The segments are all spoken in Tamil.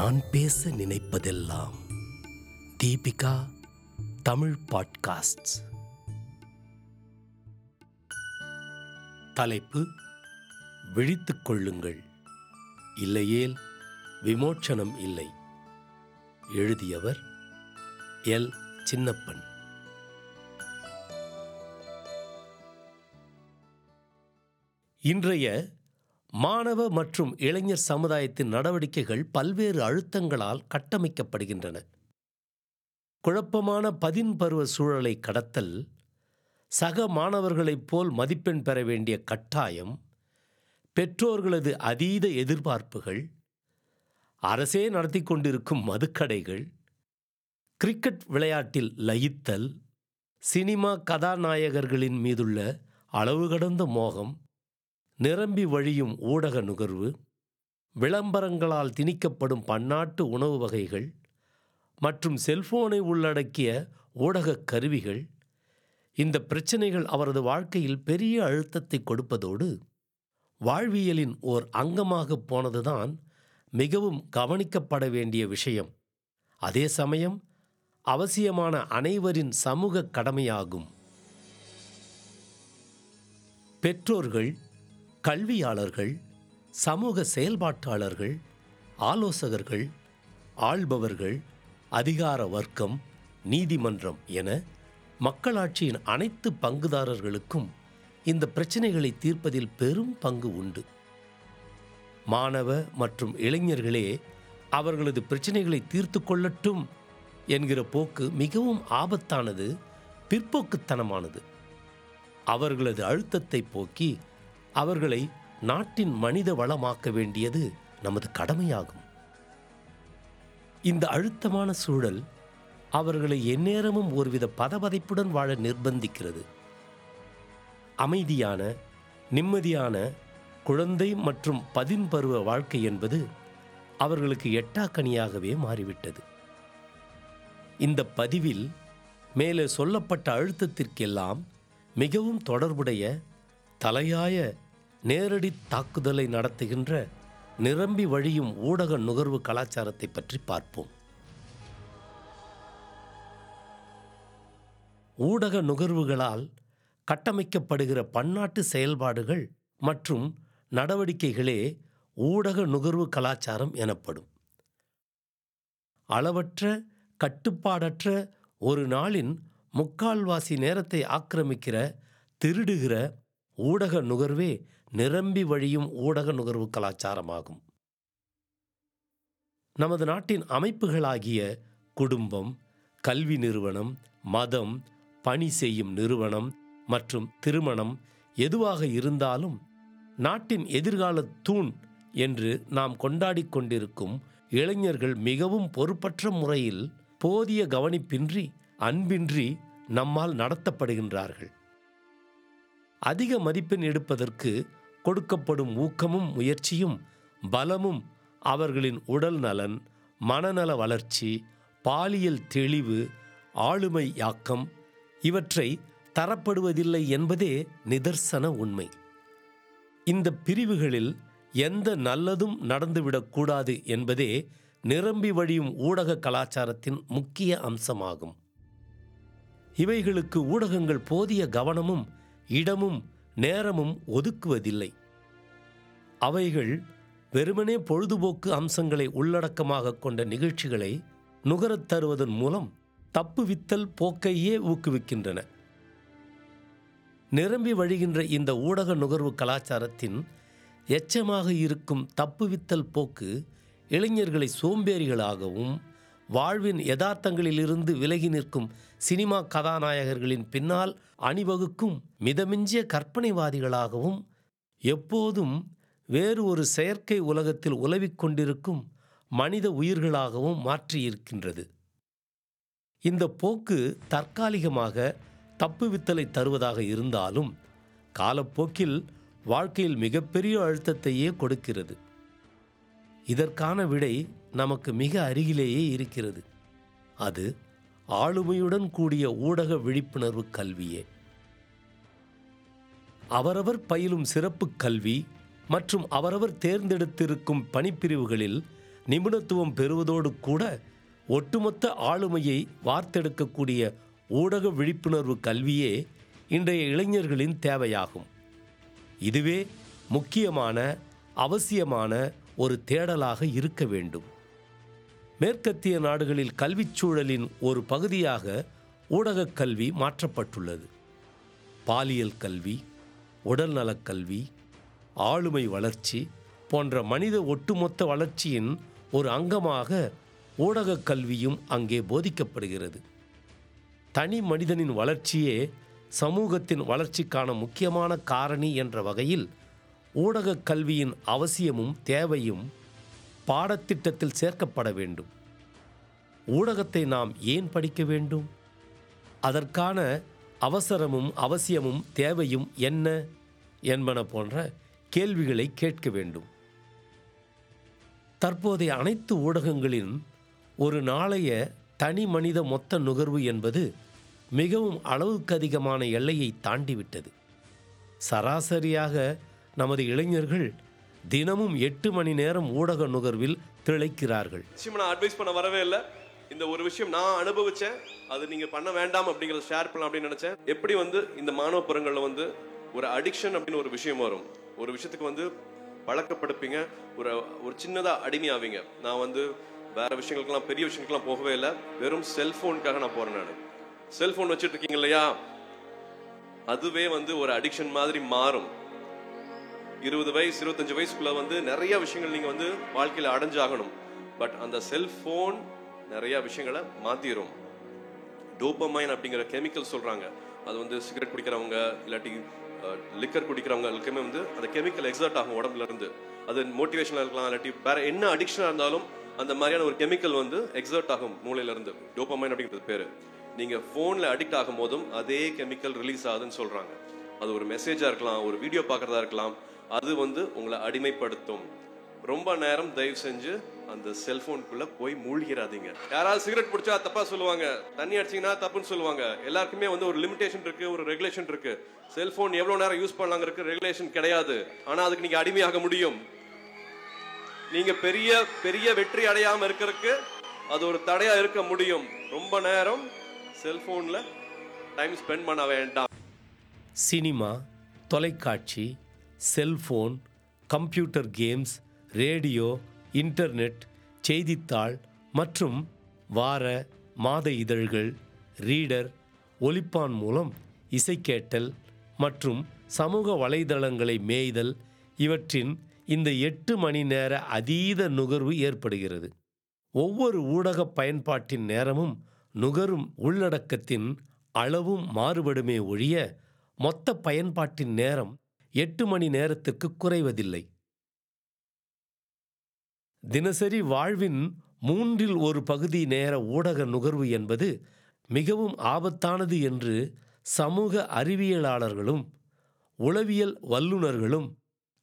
நான் பேச நினைப்பதெல்லாம் தீபிகா தமிழ் பாட்காஸ்ட் தலைப்பு விழித்துக் கொள்ளுங்கள். இல்லையேல் விமோச்சனம் இல்லை. எழுதியவர் எல். சின்னப்பன். இன்றைய மாணவ மற்றும் இளைஞர் சமுதாயத்தின் நடவடிக்கைகள் பல்வேறு அழுத்தங்களால் கட்டமைக்கப்படுகின்றன. குழப்பமான பதின்பருவ சூழலை கடத்தல் சக மாணவர்களைப் போல் மதிப்பெண் பெற வேண்டிய கட்டாயம் பெற்றோர்களது அதீத எதிர்பார்ப்புகள் அரசே நடத்தி கொண்டிருக்கும் மதுக்கடைகள் கிரிக்கெட் விளையாட்டில் லயித்தல் சினிமா கதாநாயகர்களின் மீதுள்ள அளவு கடந்த மோகம் நிரம்பி வழியும் ஊடக நுகர்வு விளம்பரங்களால் திணிக்கப்படும் பன்னாட்டு உணவு வகைகள் மற்றும் செல்போனை உள்ளடக்கிய ஊடகக் கருவிகள் இந்த பிரச்சனைகள் அவரது வாழ்க்கையில் பெரிய அழுத்தத்தை கொடுப்பதோடு வாழ்வியலின் ஓர் அங்கமாக போனதுதான் மிகவும் கவனிக்கப்பட வேண்டிய விஷயம். அதே சமயம் அவசியமான அனைவரின் சமூக கடமையாகும். பெற்றோர்கள் கல்வியாளர்கள் சமூக செயல்பாட்டாளர்கள் ஆலோசகர்கள் ஆள்பவர்கள் அதிகார வர்க்கம் நீதிமன்றம் என மக்களாட்சியின் அனைத்து பங்குதாரர்களுக்கும் இந்த பிரச்சனைகளை தீர்ப்பதில் பெரும் பங்கு உண்டு. மாணவ மற்றும் இளைஞர்களே அவர்களது பிரச்சனைகளை தீர்த்து கொள்ளட்டும் என்கிற போக்கு மிகவும் ஆபத்தானது பிற்போக்குத்தனமானது. அவர்களது அழுத்தத்தை போக்கி அவர்களை நாட்டின் மனித வளமாக்க வேண்டியது நமது கடமையாகும். இந்த அழுத்தமான சூழல் அவர்களை எந்நேரமும் ஒருவித பதபதைப்புடன் வாழ நிர்பந்திக்கிறது. அமைதியான நிம்மதியான குழந்தை மற்றும் பதின்பருவ வாழ்க்கை என்பது அவர்களுக்கு எட்டாக்கனியாகவே மாறிவிட்டது. இந்த பதிவில் மேலே சொல்லப்பட்ட அழுத்தத்திற்கெல்லாம் மிகவும் தொடர்புடைய தலையாய நேரடி தாக்குதலை நடத்துகின்ற நிரம்பி வழியும் ஊடக நுகர்வு கலாச்சாரத்தை பற்றி பார்ப்போம். ஊடக நுகர்வுகளால் கட்டமைக்கப்படுகிற பன்னாட்டு செயல்பாடுகள் மற்றும் நடவடிக்கைகளே ஊடக நுகர்வு கலாச்சாரம் எனப்படும். அளவற்ற கட்டுப்பாடற்ற ஒரு நாளின் முக்கால்வாசி நேரத்தை ஆக்கிரமிக்கிற திருடுகிற ஊடக நுகர்வே நிரம்பி வழியும் ஊடக நுகர்வு கலாச்சாரமாகும். நமது நாட்டின் அமைப்புகளாகிய குடும்பம் கல்வி நிறுவனம் மதம் பணி செய்யும் நிறுவனம் மற்றும் திருமணம் எதுவாக இருந்தாலும் நாட்டின் எதிர்கால தூண் என்று நாம் கொண்டாடிக் கொண்டிருக்கும் இளைஞர்கள் மிகவும் பொறுப்பற்ற முறையில் போதிய கவனிப்பின்றி அன்பின்றி நம்மால் நடத்தப்படுகின்றார்கள். அதிக மதிப்பெண் எடுப்பதற்கு கொடுக்கப்படும் ஊக்கமும் முயற்சியும் பலமும் அவர்களின் உடல் நலன் மனநல வளர்ச்சி பாலியல் தெளிவு ஆளுமை யாக்கம் இவற்றை தரப்படுவதில்லை என்பதே நிதர்சன உண்மை. இந்த பிரிவுகளில் எந்த நல்லதும் நடந்துவிடக்கூடாது என்பதே நிரம்பி வழியும் ஊடக கலாச்சாரத்தின் முக்கிய அம்சமாகும். இவைகளுக்கு ஊடகங்கள் போதிய கவனமும் இடமும் நேரமும் ஒதுக்குவதில்லை. அவைகள் வெறுமனே பொழுதுபோக்கு அம்சங்களை உள்ளடக்கமாக கொண்ட நிகழ்ச்சிகளை நுகரத் தருவதன் மூலம் தப்புவித்தல் போக்கையே ஊக்குவிக்கின்றன. நிரம்பி வழிகின்ற இந்த ஊடக நுகர்வு கலாச்சாரத்தின் எச்சமாக இருக்கும் தப்புவித்தல் போக்கு இளைஞர்களை சோம்பேறிகளாகவும் வாழ்வின் யதார்த்தங்களிலிருந்து விலகி நிற்கும் சினிமா கதாநாயகர்களின் பின்னால் அணிவகுக்கும் மிதமிஞ்சிய கற்பனைவாதிகளாகவும் எப்போதும் வேறு ஒரு செயற்கை உலகத்தில் உலவிக் கொண்டிருக்கும் மனித உயிர்களாகவும் மாற்றியிருக்கின்றது. இந்த போக்கு தற்காலிகமாக தப்புவித்தலை தருவதாக இருந்தாலும் காலப்போக்கில் வாழ்க்கையில் மிகப்பெரிய அழுத்தத்தையே கொடுக்கிறது. இதற்கான விடை நமக்கு மிக அருகிலேயே இருக்கிறது. அது ஆளுமையுடன் கூடிய ஊடக விழிப்புணர்வு கல்வியே. அவரவர் பயிலும் சிறப்பு கல்வி மற்றும் அவரவர் தேர்ந்தெடுத்திருக்கும் பணிப்பிரிவுகளில் நிபுணத்துவம் பெறுவதோடு கூட ஒட்டுமொத்த ஆளுமையை வார்த்தெடுக்கக்கூடிய ஊடக விழிப்புணர்வு கல்வியே இன்றைய இளைஞர்களின் தேவையாகும். இதுவே முக்கியமான அவசியமான ஒரு தேடலாக இருக்க வேண்டும். மேற்கத்திய நாடுகளில் கல்விச் சூழலின் ஒரு பகுதியாக ஊடகக் கல்வி மாற்றப்பட்டுள்ளது. பாலியல் கல்வி உடல்நலக் கல்வி ஆளுமை வளர்ச்சி போன்ற மனித ஒட்டுமொத்த வளர்ச்சியின் ஒரு அங்கமாக ஊடகக் கல்வியும் அங்கே போதிக்கப்படுகிறது. தனி மனிதனின் வளர்ச்சியே சமூகத்தின் வளர்ச்சிக்கான முக்கியமான காரணி என்ற வகையில் ஊடகக் கல்வியின் அவசியமும் தேவையும் பாடத்திட்டத்தில் சேர்க்கப்பட வேண்டும். ஊடகத்தை நாம் ஏன் படிக்க வேண்டும்? அதற்கான அவசரமும் அவசியமும் தேவையும் என்ன? என்பன போன்ற கேள்விகளை கேட்க வேண்டும். தற்போதைய அனைத்து ஊடகங்களின் ஒரு நாளைய தனி மனித மொத்த நுகர்வு என்பது மிகவும் அளவுக்கு அதிகமான எல்லையை தாண்டிவிட்டது. சராசரியாக நமது இளைஞர்கள் தினமும் எட்டு மணி நேரம் ஊடக நுகர்வில் திளைக்கிறார்கள். நிச்சயமா நான் அட்வைஸ் பண்ண வரவே இல்லை. இந்த ஒரு விஷயம் நான் அனுபவிச்சேன். அது நீங்க பண்ண வேண்டாம் அப்படிங்கறத ஷேர் பண்ணலாம் அப்படின்னு நினைச்சேன். எப்படி வந்து இந்த மாணவ புறங்கள்ல வந்து ஒரு அடிக்ஷன் அப்படின்னு ஒரு விஷயம் வரும்? ஒரு விஷயத்துக்கு வந்து பழக்கப்படுப்பீங்க. ஒரு ஒரு சின்னதா அடிமையாவீங்க. நான் வந்து வேற விஷயங்களுக்கெல்லாம் பெரிய விஷயங்களுக்கெல்லாம் போகவே இல்லை. வெறும் செல்போனுக்காக நான் போறேன் நான். செல்போன் வச்சுட்டு இருக்கீங்க இல்லையா? அதுவே வந்து ஒரு அடிக்ஷன் மாதிரி மாறும். இருபது வயசு இருபத்தஞ்சு வயசுக்குள்ள வந்து நிறைய விஷயங்கள் நீங்க வந்து வாழ்க்கையில அடைஞ்சாகணும். பட் அந்த செல்போன் நிறைய விஷயங்களை மாத்திரும். டோப்பமைன் அப்படிங்கிற கெமிக்கல் சொல்றாங்க. அது வந்து சிகரெட் குடிக்கிறவங்க இல்லாட்டி லிக்கர் குடிக்கிறவங்களுக்குமே வந்து அந்த கெமிக்கல் எக்ஸர்ட் ஆகும் உடம்புல இருந்து. அது மோட்டிவேஷனாக இருக்கலாம் இல்லாட்டி வேற என்ன அடிக்ஷனாக இருந்தாலும் அந்த மாதிரியான ஒரு கெமிக்கல் வந்து எக்ஸர்ட் ஆகும் மூளையில இருந்து. டோப்பமைன் அப்படிங்கிறது பேரு. நீங்க போன்ல அடிக்ட் ஆகும் போதும் அதே கெமிக்கல் ரிலீஸ் ஆகுதுன்னு சொல்றாங்க. அது ஒரு மெசேஜா இருக்கலாம் ஒரு வீடியோ பார்க்குறதா இருக்கலாம் அது வந்து உங்களை அடிமைப்படுத்தும். ரொம்ப நேரம் தயவு செஞ்சு அந்த செல்போனுக்குள்ள போய் மூழ்கிறாதீங்க. யாராவது சிகரெட் பிடிச்சா தப்பா சொல்லுவாங்க. தண்ணி அடிச்சீங்கன்னா தப்புன்னு சொல்லுவாங்க. எல்லாருக்குமே வந்து ஒரு லிமிடேஷன் இருக்கு ஒரு ரெகுலேஷன் இருக்கு. செல்போன் எவ்வளவு நேரம் யூஸ் பண்ணலாங்கிறதுக்கு ரெகுலேஷன் கிடையாது. ஆனா அதுக்கு நீங்க அடிமையாக முடியும். நீங்க பெரிய பெரிய வெற்றி அடையாம இருக்கிறதுக்கு அது ஒரு தடையா இருக்க முடியும். ரொம்ப நேரம் செல்போன்ல டைம் ஸ்பெண்ட் பண்ண வேண்டாம். சினிமா தொலைக்காட்சி cellphone computer games radio internet செய்தித்தாள் மற்றும் வார மாத இதழ்கள் ரீடர் ஒலிப்பான் மூலம் இசை கேட்டல் மற்றும் சமூக வலைதளங்களை மேய்தல் இவற்றின் இந்த எட்டு மணி நேர அதீத நுகர்வு ஏற்படுகிறது. ஒவ்வொரு ஊடக பயன்பாட்டின் நேரமும் நுகரும் உள்ளடக்கத்தின் அளவும் மாறுபடுமே ஒழிய மொத்த பயன்பாட்டின் நேரம் எட்டு மணி நேரத்திற்கு குறைவதில்லை. தினசரி வாழ்வின் மூன்றில் ஒரு பகுதி நேர ஊடக நுகர்வு என்பது மிகவும் ஆபத்தானது என்று சமூக அறிவியலாளர்களும் உளவியல் வல்லுநர்களும்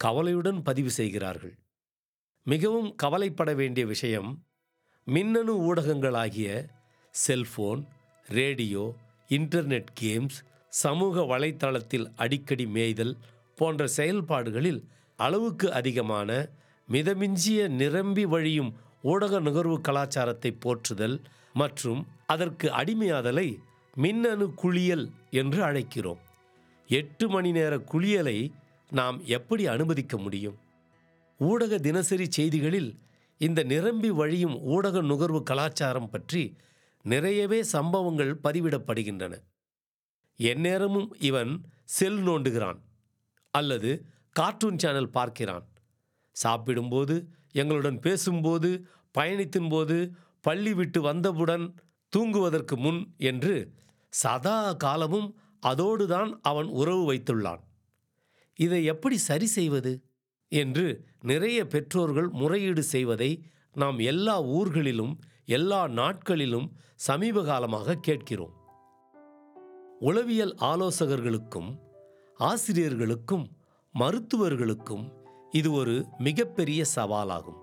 கவலையுடன் பதிவு செய்கிறார்கள். மிகவும் கவலைப்பட வேண்டிய விஷயம் மின்னணு ஊடகங்களாகிய செல்போன் ரேடியோ இன்டர்நெட் கேம்ஸ் சமூக வலைத்தளத்தில் அடிக்கடி மேய்தல் போன்ற செயல்பாடுகளில் அளவுக்கு அதிகமான மிதமிஞ்சிய நிரம்பி வழியும் ஊடக நுகர்வு கலாச்சாரத்தை போற்றுதல் மற்றும் அதற்கு அடிமையாதலை மின்னணு குளியல் என்று அழைக்கிறோம். எட்டு மணி நேர குளியலை நாம் எப்படி அனுமதிக்க முடியும்? ஊடக தினசரி செய்திகளில் இந்த நிரம்பி வழியும் ஊடக நுகர்வு கலாச்சாரம் பற்றி நிறையவே சம்பவங்கள் பதிவிடப்படுகின்றன. எந்நேரமும் இவன் செல் நோண்டுகிறான். அல்லது கார்ட்டூன் சேனல் பார்க்கிறான். சாப்பிடும்போது எங்களுடன் பேசும்போது பயணித்தின் போது பள்ளி விட்டு வந்தவுடன் தூங்குவதற்கு முன் என்று சதா காலமும் அதோடுதான் அவன் உறவு வைத்துள்ளான். இதை எப்படி சரி செய்வது? என்று நிறைய பெற்றோர்கள் முறையீடு செய்வதை நாம் எல்லா ஊர்களிலும் எல்லா நாட்களிலும் சமீப காலமாக கேட்கிறோம். உளவியல் ஆலோசகர்களுக்கும் ஆசிரியர்களுக்கும் மருத்துவர்களுக்கும் இது ஒரு மிகப்பெரிய சவாலாகும்.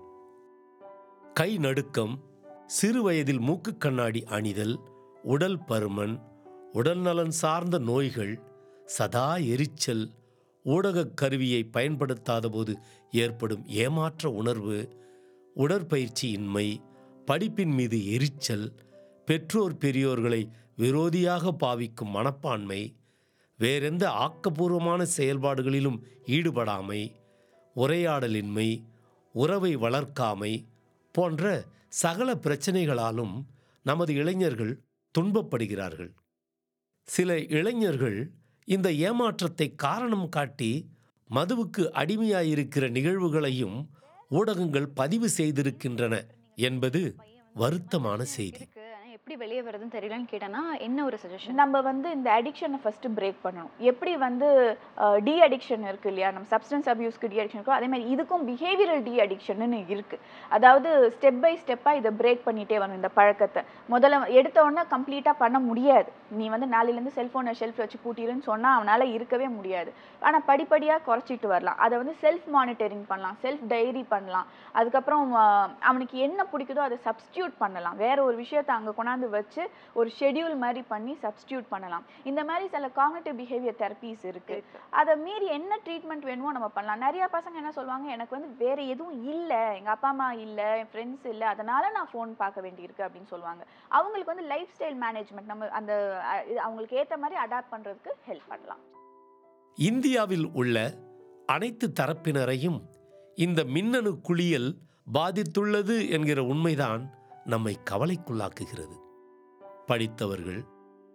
கை நடுக்கம் சிறு வயதில் மூக்கு கண்ணாடி அணிதல் உடல் பருமன் உடல்நலன் சார்ந்த நோய்கள் சதா எரிச்சல் ஊடகக் கருவியை பயன்படுத்தாதபோது ஏற்படும் ஏமாற்ற உணர்வு உடற்பயிற்சியின்மை படிப்பின் மீது எரிச்சல் பெற்றோர் பெரியோர்களை விரோதியாக பாவிக்கும் மனப்பான்மை வேறெந்த ஆக்கப்பூர்வமான செயல்பாடுகளிலும் ஈடுபடாமை உரையாடலின்மை உறவை வளர்க்காமை போன்ற சகல பிரச்சனைகளாலும் நமது இளைஞர்கள் துன்பப்படுகிறார்கள். சில இளைஞர்கள் இந்த ஏமாற்றத்தை காரணம் காட்டி மதுவுக்கு அடிமையாயிருக்கிற நிகழ்வுகளையும் ஊடகங்கள் பதிவு செய்திருக்கின்றன என்பது வருத்தமான செய்தி. எப்படி வெளியே வருதுன்னு தெரியலன்னு கேட்டேன்னா என்ன ஒரு சஜஷன் நம்ம வந்து இந்த அடிக்ஷனை ஃபர்ஸ்ட் பிரேக் பண்ணணும். எப்படி வந்து டி அடிக்ஷன் இருக்கு இல்லையா? நம்ம சப்ஸ்டன்ஸ் அபியூஸ்க்கு டி அடிக்ஷன் இருக்கோ அதே மாதிரி இதுக்கும் பிஹேவியரல் டி அடிக்ஷன்னு இருக்கு. அதாவது ஸ்டெப் பை ஸ்டெப்பாக இதை பிரேக் பண்ணிட்டே வரணும் இந்த பழக்கத்தை. முதல்ல எடுத்த உடனே கம்ப்ளீட்டாக பண்ண முடியாது. நீ வந்து நாளையிலேருந்து செல்ஃபோனை ஷெல்ஃப் வச்சு பூட்டிருன்னு சொன்னால் அவனால் இருக்கவே முடியாது. ஆனால் படிப்படியாக குறைச்சிட்டு வரலாம். அதை வந்து செல்ஃப் மானிட்டரிங் பண்ணலாம் செல்ஃப் டைரி பண்ணலாம். அதுக்கப்புறம் அவனுக்கு என்ன பிடிக்குதோ அதை சப்ஸ்டியூட் பண்ணலாம். வேற ஒரு விஷயத்தை அங்கே கொண்டாந்து வச்சு ஒரு ஷெட்யூல் மாதிரி பண்ணி சப்ஸ்டியூட் பண்ணலாம். இந்த மாதிரி சில காக்னிட்டிவ் பிஹேவியர் தெரப்பீஸ் இருக்கு. அதை மீறி என்ன ட்ரீட்மெண்ட் வேணுமோ நம்ம பண்ணலாம். நிறைய பசங்க என்ன சொல்லுவாங்க எனக்கு வந்து வேற எதுவும் இல்லை எங்க அப்பா அம்மா இல்லை என் ஃப்ரெண்ட்ஸ் இல்லை அதனால நான் ஃபோன் பார்க்க வேண்டியிருக்கு அப்படின்னு சொல்லுவாங்க. அவங்களுக்கு வந்து லைஃப் ஸ்டைல் மேனேஜ்மெண்ட் நம்ம அந்த அவங்களுக்கு ஏற்ற மாதிரி அடாப்ட் பண்றதுக்கு ஹெல்ப் பண்ணலாம். இந்தியாவில் உள்ள அனைத்து தரப்பினரையும் இந்த மின்னணு குளியல் பாதித்துள்ளது என்கிற உண்மைதான் நம்மை கவலைக்குள்ளாக்குகிறது. படித்தவர்கள்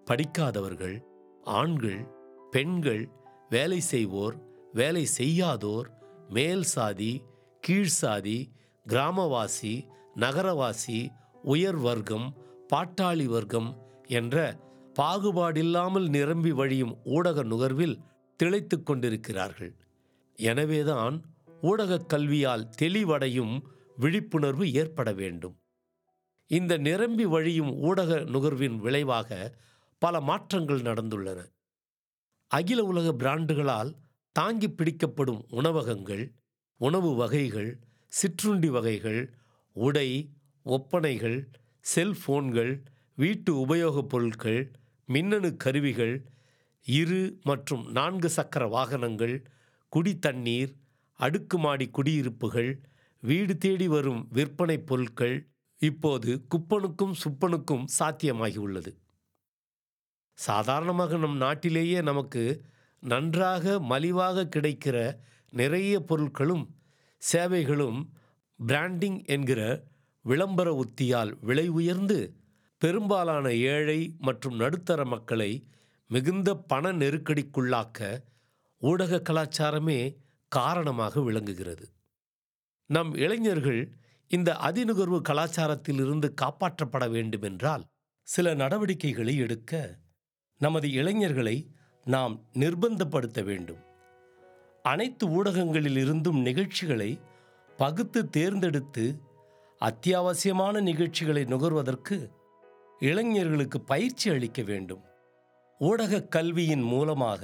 படிக்காதவர்கள் ஆண்கள் பெண்கள் வேலை செய்வோர் வேலை செய்யாதோர் மேல் சாதி கீழ் சாதி கிராமவாசி நகரவாசி உயர் வர்க்கம் பாட்டாளி வர்க்கம் என்ற பாகுபாடில்லாமல் நிரம்பி வழியும் ஊடக நுகர்வில் திளைத்து கொண்டிருக்கிறார்கள். எனவேதான் ஊடகக் கல்வியால் தெளிவடையும் விழிப்புணர்வு ஏற்பட வேண்டும். இந்த நிரம்பி வழியும் ஊடக நுகர்வின் விளைவாக பல மாற்றங்கள் நடந்துள்ளன. அகில உலக பிராண்டுகளால் தாங்கி பிடிக்கப்படும் உணவகங்கள் உணவு வகைகள் சிற்றுண்டி வகைகள் உடை ஒப்பனைகள் செல்போன்கள் வீட்டு உபயோகப் பொருட்கள் மின்னணு கருவிகள் இரு மற்றும் நான்கு சக்கர வாகனங்கள் குடித்தண்ணீர் அடுக்குமாடி குடியிருப்புகள் வீடு தேடி வரும் விற்பனைப் பொருட்கள் இப்போது குப்பனுக்கும் சுப்பனுக்கும் சாத்தியமாகியுள்ளது சாதாரணமாக நம் நாட்டிலேயே நமக்கு நன்றாக மலிவாக கிடைக்கிற நிறைய பொருட்களும் சேவைகளும் பிராண்டிங் என்கிற விளம்பர உத்தியால் விலை உயர்ந்து பெரும்பாலான ஏழை மற்றும் நடுத்தர மக்களை மிகுந்த பண நெருக்கடிக்குள்ளாக்க ஊடக கலாச்சாரமே காரணமாக விளங்குகிறது. நம் இளைஞர்கள் இந்த அதிநுகர்வு கலாச்சாரத்திலிருந்து காப்பாற்றப்பட வேண்டுமென்றால் சில நடவடிக்கைகளை எடுக்க நமது இளைஞர்களை நாம் நிர்பந்தப்படுத்த வேண்டும். அனைத்து ஊடகங்களில் இருந்தும் நிகழ்ச்சிகளை பகுத்து தேர்ந்தெடுத்து அத்தியாவசியமான நிகழ்ச்சிகளை நுகர்வதற்கு இளைஞர்களுக்கு பயிற்சி அளிக்க வேண்டும். ஊடக கல்வியின் மூலமாக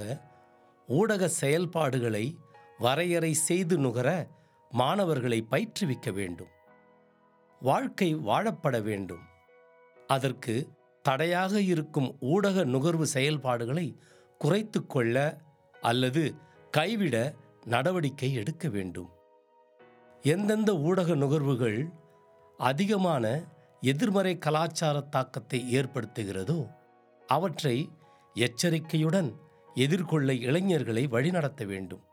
ஊடக செயல்பாடுகளை வரையறை செய்து நுகர மாணவர்களை பயிற்றுவிக்க வேண்டும். வாழ்க்கை வாழப்பட வேண்டும். அதற்கு தடையாக இருக்கும் ஊடக நுகர்வு செயல்பாடுகளை குறைத்து கொள்ள அல்லது கைவிட நடவடிக்கை எடுக்க வேண்டும். எந்தெந்த ஊடக நுகர்வுகள் அதிகமான எதிர்மறை கலாச்சார தாக்கத்தை ஏற்படுத்துகிறதோ அவற்றை எச்சரிக்கையுடன் எதிர்கொள்ள இளைஞர்களை வழிநடத்த வேண்டும்.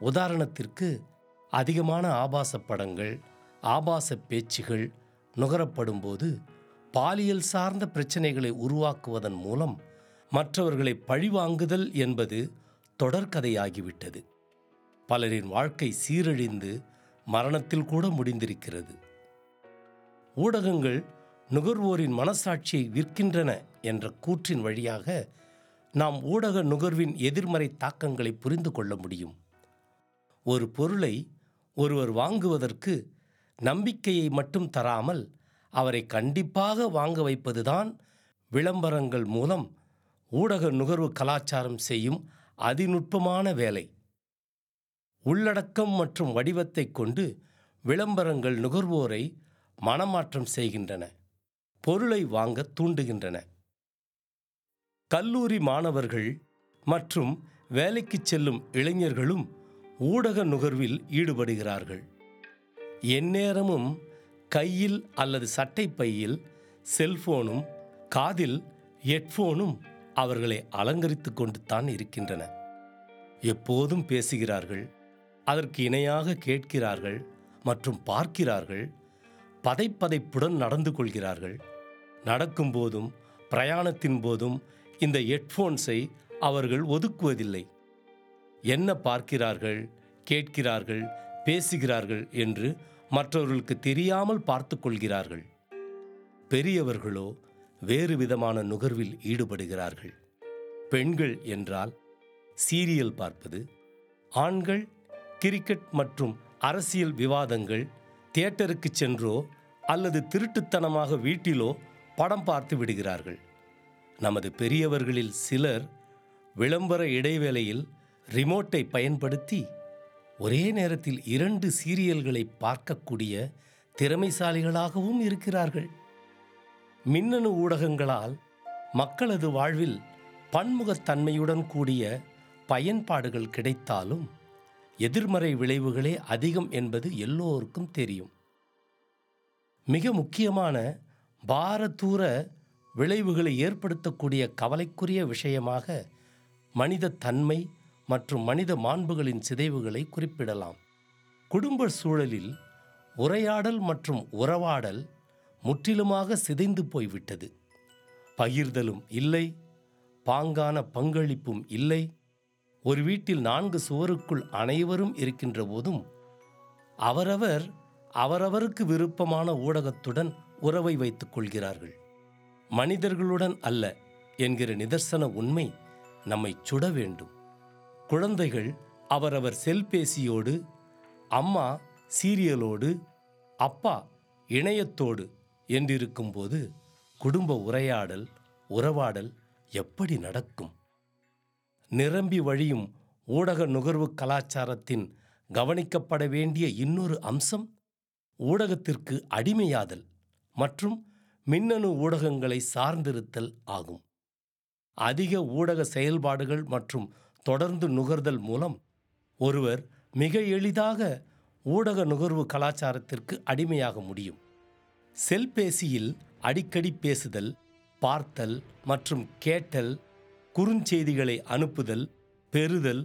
உதாரணத்திற்கு அதிகமான ஆபாச படங்கள் ஆபாச பேச்சுகள் நுகரப்படும்போது பாலியல் சார்ந்த பிரச்சனைகளை உருவாக்குவதன் மூலம் மற்றவர்களை பழிவாங்குதல் என்பது தொடர்கதையாகிவிட்டது. பலரின் வாழ்க்கை சீரழிந்து மரணத்தில் கூட முடிந்திருக்கிறது. ஊடகங்கள் நுகர்வோரின் மனசாட்சியை விற்கின்றன என்ற கூற்றின் வழியாக நாம் ஊடக நுகர்வின் எதிர்மறை தாக்கங்களை புரிந்து கொள்ள முடியும். ஒரு பொருளை ஒருவர் வாங்குவதற்கு நம்பிக்கையை மட்டும் தராமல் அவரை கண்டிப்பாக வாங்க வைப்பதுதான் விளம்பரங்கள் மூலம் ஊடக நுகர்வு கலாச்சாரம் செய்யும் அதிநுட்பமான வேலை. உள்ளடக்கம் மற்றும் வடிவத்தைக் கொண்டு விளம்பரங்கள் நுகர்வோரை மனமாற்றம் செய்கின்றன பொருளை வாங்க தூண்டுகின்றன. கல்லூரி மாணவர்கள் மற்றும் வேலைக்குச் செல்லும் இளைஞர்களும் ஊடக நுகர்வில் ஈடுபடுகிறார்கள். எந்நேரமும் கையில் அல்லது சட்டை பையில் செல்போனும் காதில் ஹெட்ஃபோனும் அவர்களை அலங்கரித்து கொண்டு தான் இருக்கின்றன. எப்போதும் பேசுகிறார்கள் அதற்கு இணையாக கேட்கிறார்கள் மற்றும் பார்க்கிறார்கள் பதைப்பதைப்புடன் நடந்து கொள்கிறார்கள். நடக்கும்போதும் பிரயாணத்தின் போதும் இந்த ஹெட்ஃபோன்ஸை அவர்கள் ஒதுக்குவதில்லை. என்ன பார்க்கிறார்கள் கேட்கிறார்கள் பேசுகிறார்கள் என்று மற்றவர்களுக்கு தெரியாமல் பார்த்து கொள்கிறார்கள். பெரியவர்களோ வேறு விதமான நுகர்வில் ஈடுபடுகிறார்கள். பெண்கள் என்றால் சீரியல் பார்ப்பது ஆண்கள் கிரிக்கெட் மற்றும் அரசியல் விவாதங்கள் தியேட்டருக்கு சென்றோ அல்லது திருட்டுத்தனமாக வீட்டிலோ படம் பார்த்து விடுகிறார்கள். நமது பெரியவர்களில் சிலர் விளம்பர இடைவேளையில் ரிமோட்டை பயன்படுத்தி ஒரே நேரத்தில் இரண்டு சீரியல்களை பார்க்கக்கூடிய திறமைசாலிகளாகவும் இருக்கிறார்கள். மின்னணு ஊடகங்களால் மக்களது வாழ்வில் பன்முகத்தன்மையுடன் கூடிய பயன்பாடுகள் கிடைத்தாலும் எதிர்மறை விளைவுகளே அதிகம் என்பது எல்லோருக்கும் தெரியும். மிக முக்கியமான பாரதூர விளைவுகளை ஏற்படுத்தக்கூடிய கவலைக்குரிய விஷயமாக மனித தன்மை மற்றும் மனித மாண்புகளின் சிதைவுகளை குறிப்பிடலாம். குடும்ப சூழலில் உரையாடல் மற்றும் உறவாடல் முற்றிலுமாக சிதைந்து போய்விட்டது. பகிர்தலும் இல்லை பாங்கான பங்களிப்பும் இல்லை. ஒரு வீட்டில் நான்கு சுவருக்குள் அனைவரும் இருக்கின்ற போதும் அவரவர் அவரவருக்கு விருப்பமான ஊடகத்துடன் உறவை வைத்துக் கொள்கிறார்கள். மனிதர்களுடன் அல்ல என்கிற நிதர்சன உண்மை நம்மை சுட வேண்டும். குழந்தைகள் அவரவர் செல்பேசியோடு அம்மா சீரியலோடு அப்பா இணையத்தோடு என்றிருக்கும்போது குடும்ப உரையாடல் உறவாடல் எப்படி நடக்கும்? நிரம்பி வழியும் ஊடக நுகர்வு கலாச்சாரத்தின் கவனிக்கப்பட வேண்டிய இன்னொரு அம்சம் ஊடகத்திற்கு அடிமையாதல் மற்றும் மின்னணு ஊடகங்களை சார்ந்திருத்தல் ஆகும். அதிக ஊடக செயல்பாடுகள் மற்றும் தொடர்ந்து நுகர்தல் மூலம் ஒருவர் மிக எளிதாக ஊடக நுகர்வு கலாச்சாரத்திற்கு அடிமையாக முடியும். செல்பேசியில் அடிக்கடி பேசுதல் பார்த்தல் மற்றும் கேட்டல் குறுஞ்செய்திகளை அனுப்புதல் பெறுதல்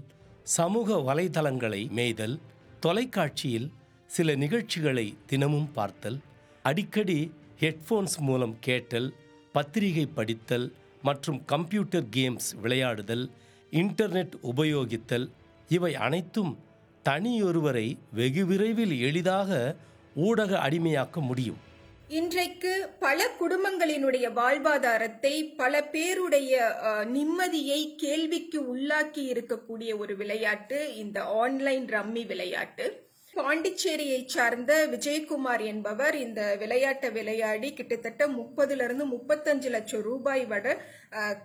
சமூக வலைதளங்களை மேய்தல் தொலைக்காட்சியில் சில நிகழ்ச்சிகளை தினமும் பார்த்தல் அடிக்கடி ஹெட்ஃபோன்ஸ் மூலம் கேட்டல் பத்திரிகை படித்தல் மற்றும் கம்ப்யூட்டர் கேம்ஸ் விளையாடுதல் இன்டர்நெட் உபயோகித்தல் இவை அனைத்தும் தனியொருவரை வெகு விரைவில் எளிதாக ஊடக அடிமையாக்க முடியும். இன்றைக்கு பல குடும்பங்களினுடைய வாழ்வாதாரத்தை பல பேருடைய நிம்மதியை கேள்விக்கு உள்ளாக்கி இருக்கக்கூடிய ஒரு விளையாட்டு இந்த ஆன்லைன் ரம்மி விளையாட்டு. பாண்டிச்சேரியை சார்ந்த விஜயகுமார் என்பவர் இந்த விளையாட்டை விளையாடி கிட்டத்தட்ட முப்பதுல இருந்து முப்பத்தஞ்சு லட்சம் ரூபாய் வட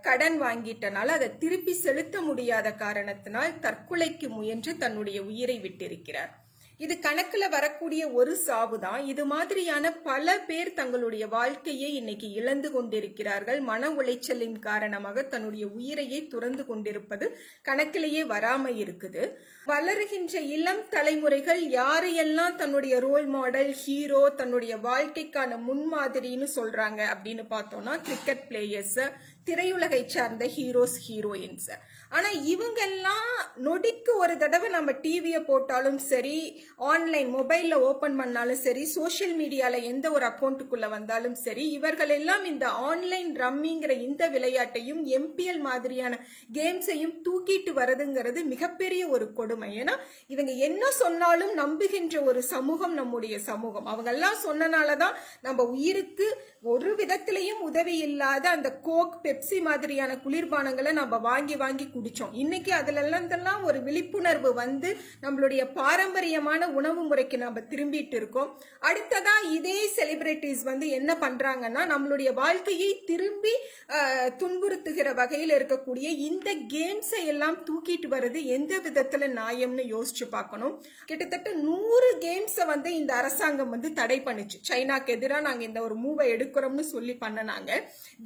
கடன் வாங்கிட்டனால அதை திருப்பி செலுத்த முடியாத காரணத்தினால் தற்கொலைக்கு முயன்று தன்னுடைய உயிரை விட்டிருக்கிறார். இது கணக்குல வரக்கூடிய ஒரு சாவு தான் இது மாதிரியான பல பேர் தங்களுடைய வாழ்க்கையை இன்னைக்கு இழந்து கொண்டிருக்கிறார்கள். மன உளைச்சலின் காரணமாக தன்னுடைய உயிரையே துறந்து கொண்டிருப்பது கணக்கிலேயே வராம இருக்குது. வளருகின்ற இளம் தலைமுறைகள் யாரையெல்லாம் தன்னுடைய ரோல் மாடல் ஹீரோ தன்னுடைய வாழ்க்கைக்கான முன்மாதிரின்னு சொல்றாங்க அப்படின்னு பார்த்தோம்னா கிரிக்கெட் பிளேயர்ஸ் திரையுலகை சார்ந்த ஹீரோஸ் ஹீரோயின்ஸ் ஆனால் இவங்கெல்லாம் நொடிக்கு ஒரு தடவை நம்ம டிவியை போட்டாலும் சரி ஆன்லைன் மொபைலில் ஓப்பன் பண்ணாலும் சரி சோஷியல் மீடியாவில் எந்த ஒரு அக்கௌண்ட்டுக்குள்ளே வந்தாலும் சரி இவர்கள் எல்லாம் இந்த ஆன்லைன் ரம்மிங்கிற இந்த விளையாட்டையும் எம்பிஎல் மாதிரியான கேம்ஸையும் தூக்கிட்டு வரதுங்கிறது மிகப்பெரிய ஒரு கொடுமை. ஏன்னா இவங்க என்ன சொன்னாலும் நம்புகின்ற ஒரு சமூகம் நம்முடைய சமூகம். அவங்கெல்லாம் சொன்னனால தான் நம்ம உயிருக்கு ஒரு விதத்திலையும் உதவி இல்லாத அந்த கோக் பெப்சி மாதிரியான குளிர்பானங்களை நம்ம வாங்கி வாங்கி குடித்தோம் இன்னைக்கு அதுல ஒரு விழிப்புணர்வு வந்து நம்மளுடைய பாரம்பரியமான உணவு முறைக்கு நம்ம திரும்பிட்டு இருக்கோம். அடுத்ததா இதே செலிபிரிட்டிஸ் வந்து என்ன பண்றாங்கன்னா நம்மளுடைய வாழ்க்கையை திரும்பி துன்புறுத்துகிற வகையில் இருக்கக்கூடிய இந்த கேம்ஸை எல்லாம் தூக்கிட்டு வர்றது எந்த விதத்துல நியாயம்னு யோசிச்சு பார்க்கணும். கிட்டத்தட்ட நூறு கேம்ஸை வந்து இந்த அரசாங்கம் வந்து தடை பண்ணுச்சு. சைனாக்கு எதிராக நாங்கள் இந்த ஒரு மூவை எடுக்கிறோம்னு சொல்லி பண்ணினாங்க.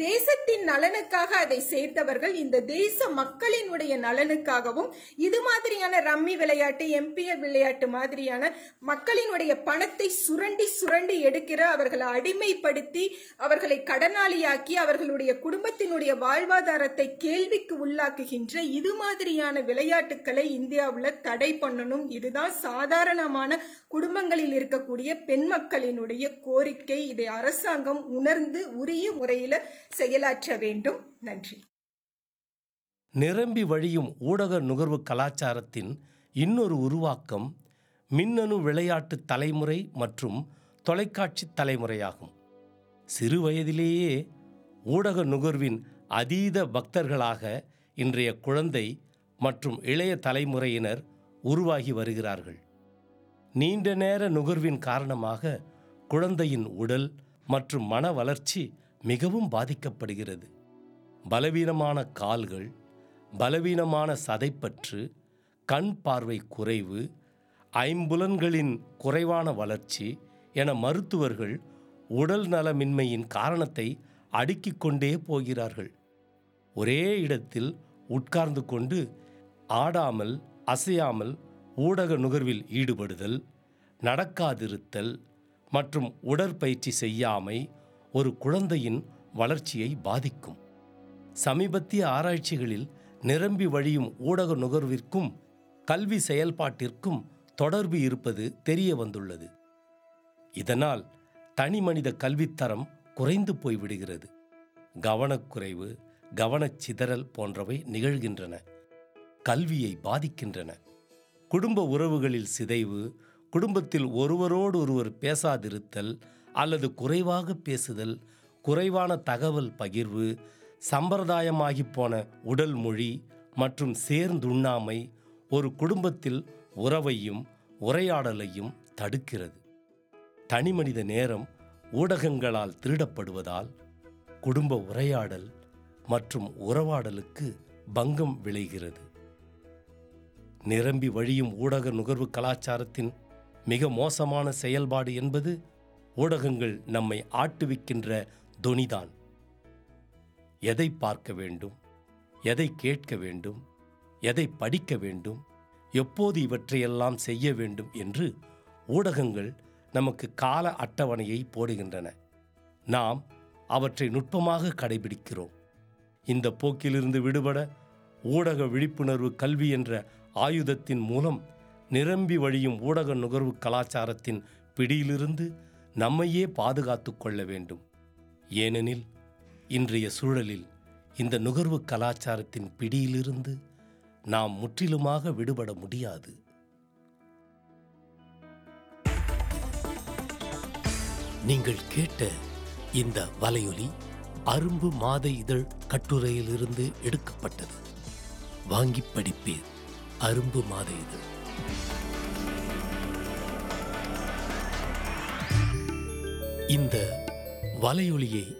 தேசத்தின் நலனை நலனுக்காக அதை சேர்த்தவர்கள் இந்த தேச மக்களினுடைய நலனுக்காகவும் இது மாதிரியான ரம்மி விளையாட்டு எம்பிஎல் விளையாட்டு மாதிரியான மக்களினுடைய பணத்தை சுரண்டி சுரண்டி எடுக்கிற அவர்களை அடிமைப்படுத்தி அவர்களை கடனாளியாக்கி அவர்களுடைய குடும்பத்தினுடைய வாழ்வாதாரத்தை கேள்விக்கு உள்ளாக்குகின்ற இது மாதிரியான விளையாட்டுக்களை இந்தியாவில் தடை பண்ணணும். இதுதான் சாதாரணமான குடும்பங்களில் இருக்கக்கூடிய பெண் மக்களினுடைய கோரிக்கை. இதை அரசாங்கம் உணர்ந்து உரிய முறையில் செயலாற்ற வேண்டும். நன்றி. நிரம்பி வழியும் ஊடக நுகர்வு கலாச்சாரத்தின் இன்னொரு உருவாக்கம் மின்னணு விளையாட்டு தலைமுறை மற்றும் தொலைக்காட்சி தலைமுறையாகும். சிறு வயதிலேயே ஊடக நுகர்வின் அதீத பக்தர்களாக இன்றைய குழந்தை மற்றும் இளைய தலைமுறையினர் உருவாகி வருகிறார்கள். நீண்ட நேர நுகர்வின் காரணமாக குழந்தையின் உடல் மற்றும் மன வளர்ச்சி மிகவும் பாதிக்கப்படுகிறது. பலவீனமான கால்கள் பலவீனமான சதைப்பற்று கண் பார்வை குறைவு ஐம்புலன்களின் குறைவான வளர்ச்சி என மருத்துவர்கள் உடல் நலமின்மையின் காரணத்தை அடுக்கிக் கொண்டே போகிறார்கள். ஒரே இடத்தில் உட்கார்ந்து கொண்டு ஆடாமல் அசையாமல் ஊடக நுகர்வில் ஈடுபடுதல் நடக்காதிருத்தல் மற்றும் உடற்பயிற்சி செய்யாமை ஒரு குழந்தையின் வளர்ச்சியை பாதிக்கும். சமீபத்திய ஆராய்ச்சிகளில் நிரம்பி வழியும் ஊடக நுகர்விற்கும் கல்வி செயல்பாட்டிற்கும் தொடர்பு இருப்பது தெரிய வந்துள்ளது. இதனால் தனிமனித கல்வித்தரம் குறைந்து போய்விடுகிறது. கவனக்குறைவு கவனச்சிதறல் போன்றவை நிகழ்கின்றன. கல்வியை பாதிக்கின்றன. குடும்ப உறவுகளில் சிதைவு குடும்பத்தில் ஒருவரோடு ஒருவர் பேசாதிருத்தல் அல்லது குறைவாக பேசுதல் குறைவான தகவல் பகிர்வு சம்பிரதாயமாகி போன உடல் மொழி மற்றும் சேர்ந்துண்ணாமை ஒரு குடும்பத்தில் உறவையும் உரையாடலையும் தடுக்கிறது. தனிமனித நேரம் ஊடகங்களால் திருடப்படுவதால் குடும்ப உரையாடல் மற்றும் உறவாடலுக்கு பங்கம் விளைகிறது. நிரம்பி வழியும் ஊடக நுகர்வு கலாச்சாரத்தின் மிக மோசமான செயல்பாடு என்பது ஊடகங்கள் நம்மை ஆட்டுவிக்கின்ற தொனிதான். எதை பார்க்க வேண்டும்? எதை கேட்க வேண்டும்? எதை படிக்க வேண்டும்? எப்போது இவற்றையெல்லாம் செய்ய வேண்டும் என்று ஊடகங்கள் நமக்கு கால அட்டவணையை போடுகின்றன. நாம் அவற்றை நுட்பமாக கடைபிடிக்கிறோம். இந்த போக்கிலிருந்து விடுபட ஊடக விழிப்புணர்வு கல்வி என்ற ஆயுதத்தின் மூலம் நிரம்பி வழியும் ஊடக நுகர்வு கலாச்சாரத்தின் பிடியிலிருந்து நம்மையே பாதுகாத்து கொள்ள வேண்டும். ஏனெனில் இன்றைய சூழலில் இந்த நுகர்வு கலாச்சாரத்தின் பிடியிலிருந்து நாம் முற்றிலுமாக விடுபட முடியாது. நீங்கள் கேட்ட இந்த வலையொலி அரும்பு மாத இதழ் கட்டுரையிலிருந்து எடுக்கப்பட்டது. வாங்கி படிப்பீர் அரும்பு மாத இதழ். இந்த வலையொலியை